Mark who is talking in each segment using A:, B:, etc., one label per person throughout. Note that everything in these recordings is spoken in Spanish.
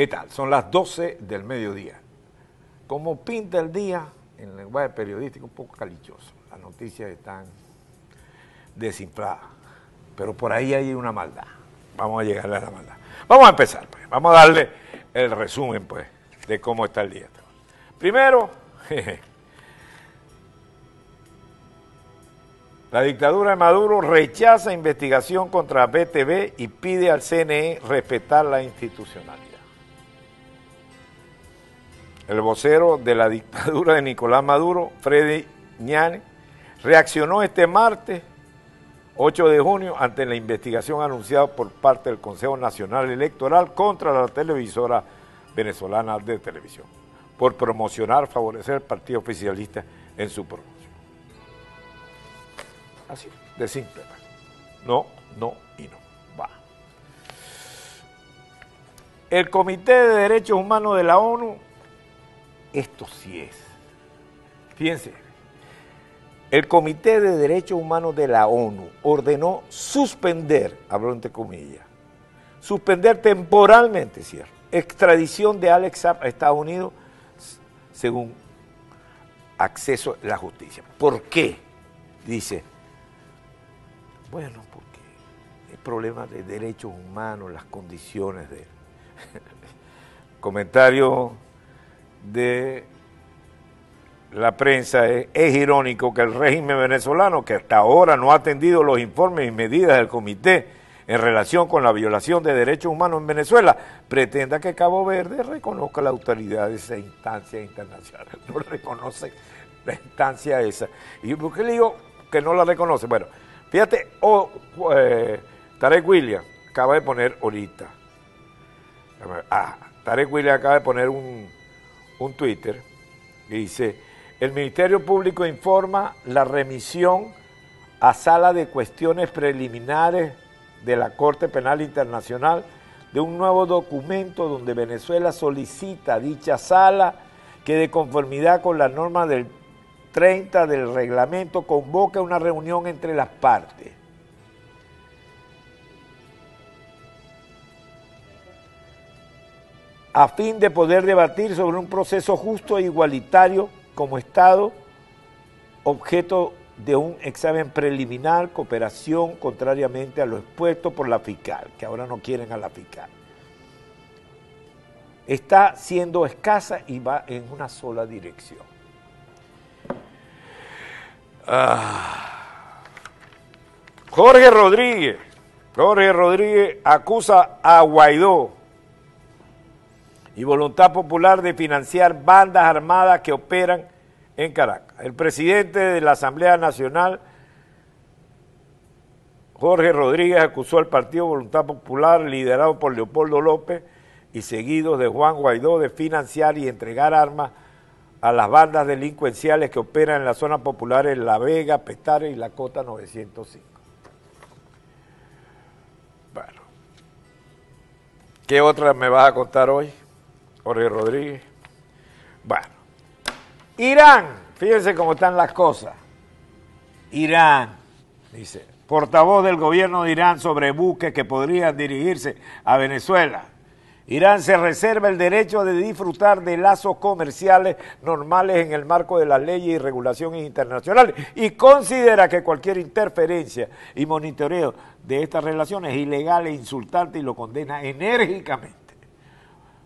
A: ¿Qué tal? Son las 12 del mediodía. Como pinta el día, en el lenguaje periodístico, un poco calichoso. Las noticias están desinfladas. Pero por ahí hay una maldad. Vamos a llegarle a la maldad. Vamos a empezar, pues. Vamos a darle el resumen, pues, de cómo está el día. Primero, la dictadura de Maduro rechaza investigación contra BTV y pide al CNE respetar la institucionalidad. El vocero de la dictadura de Nicolás Maduro, Freddy Ñane, reaccionó este martes 8 de junio ante la investigación anunciada por parte del Consejo Nacional Electoral contra la televisora venezolana de televisión por promocionar, favorecer el partido oficialista en su promoción. Así, de simple. No, no y no. Va. El Comité de Derechos Humanos de la ONU, esto sí es. Fíjense, el Comité de Derechos Humanos de la ONU ordenó suspender, hablo entre comillas, suspender temporalmente, cierto, extradición de Alex a Estados Unidos según acceso a la justicia. ¿Por qué? Dice, bueno, porque el problema de derechos humanos, las condiciones de... Comentario de la prensa es, irónico que el régimen venezolano, que hasta ahora no ha atendido los informes y medidas del comité en relación con la violación de derechos humanos en Venezuela, pretenda que Cabo Verde reconozca la autoridad de esa instancia internacional. No reconoce la instancia esa. ¿Y por qué le digo que no la reconoce? Bueno, fíjate, oh, eh, Tarek William acaba de poner ahorita. Ah, Tarek William acaba de poner un, un Twitter y dice el Ministerio Público informa la remisión a sala de cuestiones preliminares de la Corte Penal Internacional de un nuevo documento donde Venezuela solicita a dicha sala que de conformidad con la norma del 30 del reglamento convoque una reunión entre las partes. A fin de poder debatir sobre un proceso justo e igualitario como Estado objeto de un examen preliminar, cooperación, contrariamente a lo expuesto por la fiscal, que ahora no quieren a la fiscal. Está siendo escasa y va en una sola dirección. Ah. Jorge Rodríguez, Jorge Rodríguez acusa a Guaidó y Voluntad Popular de financiar bandas armadas que operan en Caracas. El presidente de la Asamblea Nacional, Jorge Rodríguez, acusó al Partido Voluntad Popular, liderado por Leopoldo López y seguido de Juan Guaidó, de financiar y entregar armas a las bandas delincuenciales que operan en la zona popular en La Vega, Petare y la Cota 905. Bueno, ¿qué otra me vas a contar hoy? Jorge Rodríguez. Bueno, Irán, fíjense cómo están las cosas. Irán, dice, portavoz del gobierno de Irán sobre buques que podrían dirigirse a Venezuela. Irán se reserva el derecho de disfrutar de lazos comerciales normales en el marco de las leyes y regulaciones internacionales y considera que cualquier interferencia y monitoreo de estas relaciones es ilegal e insultante y lo condena enérgicamente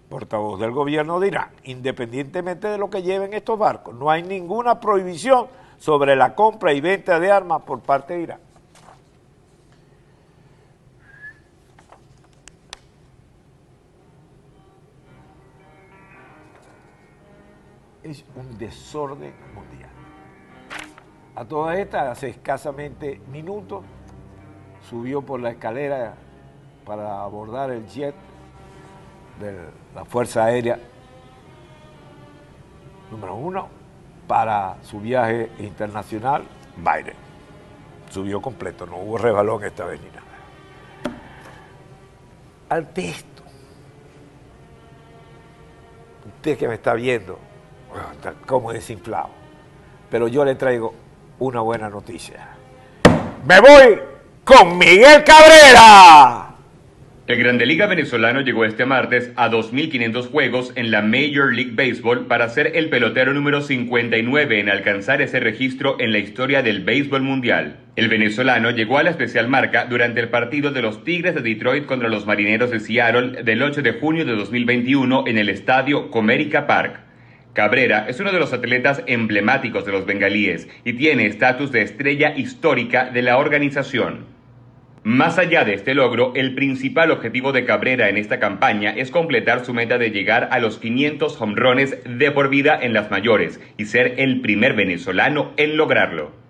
A: portavoz del gobierno de Irán, independientemente de lo que lleven estos barcos, no hay ninguna prohibición sobre la compra y venta de armas por parte de Irán. Es un desorden mundial. A toda esta, hace escasamente minutos, subió por la escalera para abordar el jet de la Fuerza Aérea número uno para su viaje internacional, Biden. Subió completo, no hubo rebalón esta vez ni nada. Al esto, usted que me está viendo, está como desinflado, pero yo le traigo una buena noticia. Me voy con Miguel Cabrera.
B: El Grande Liga venezolano llegó este martes a 2.500 juegos en la Major League Baseball para ser el pelotero número 59 en alcanzar ese registro en la historia del béisbol mundial. El venezolano llegó a la especial marca durante el partido de los Tigres de Detroit contra los Marineros de Seattle del 8 de junio de 2021 en el estadio Comerica Park. Cabrera es uno de los atletas emblemáticos de los bengalíes y tiene estatus de estrella histórica de la organización. Más allá de este logro, el principal objetivo de Cabrera en esta campaña es completar su meta de llegar a los 500 hombrones de por vida en las mayores y ser el primer venezolano en lograrlo.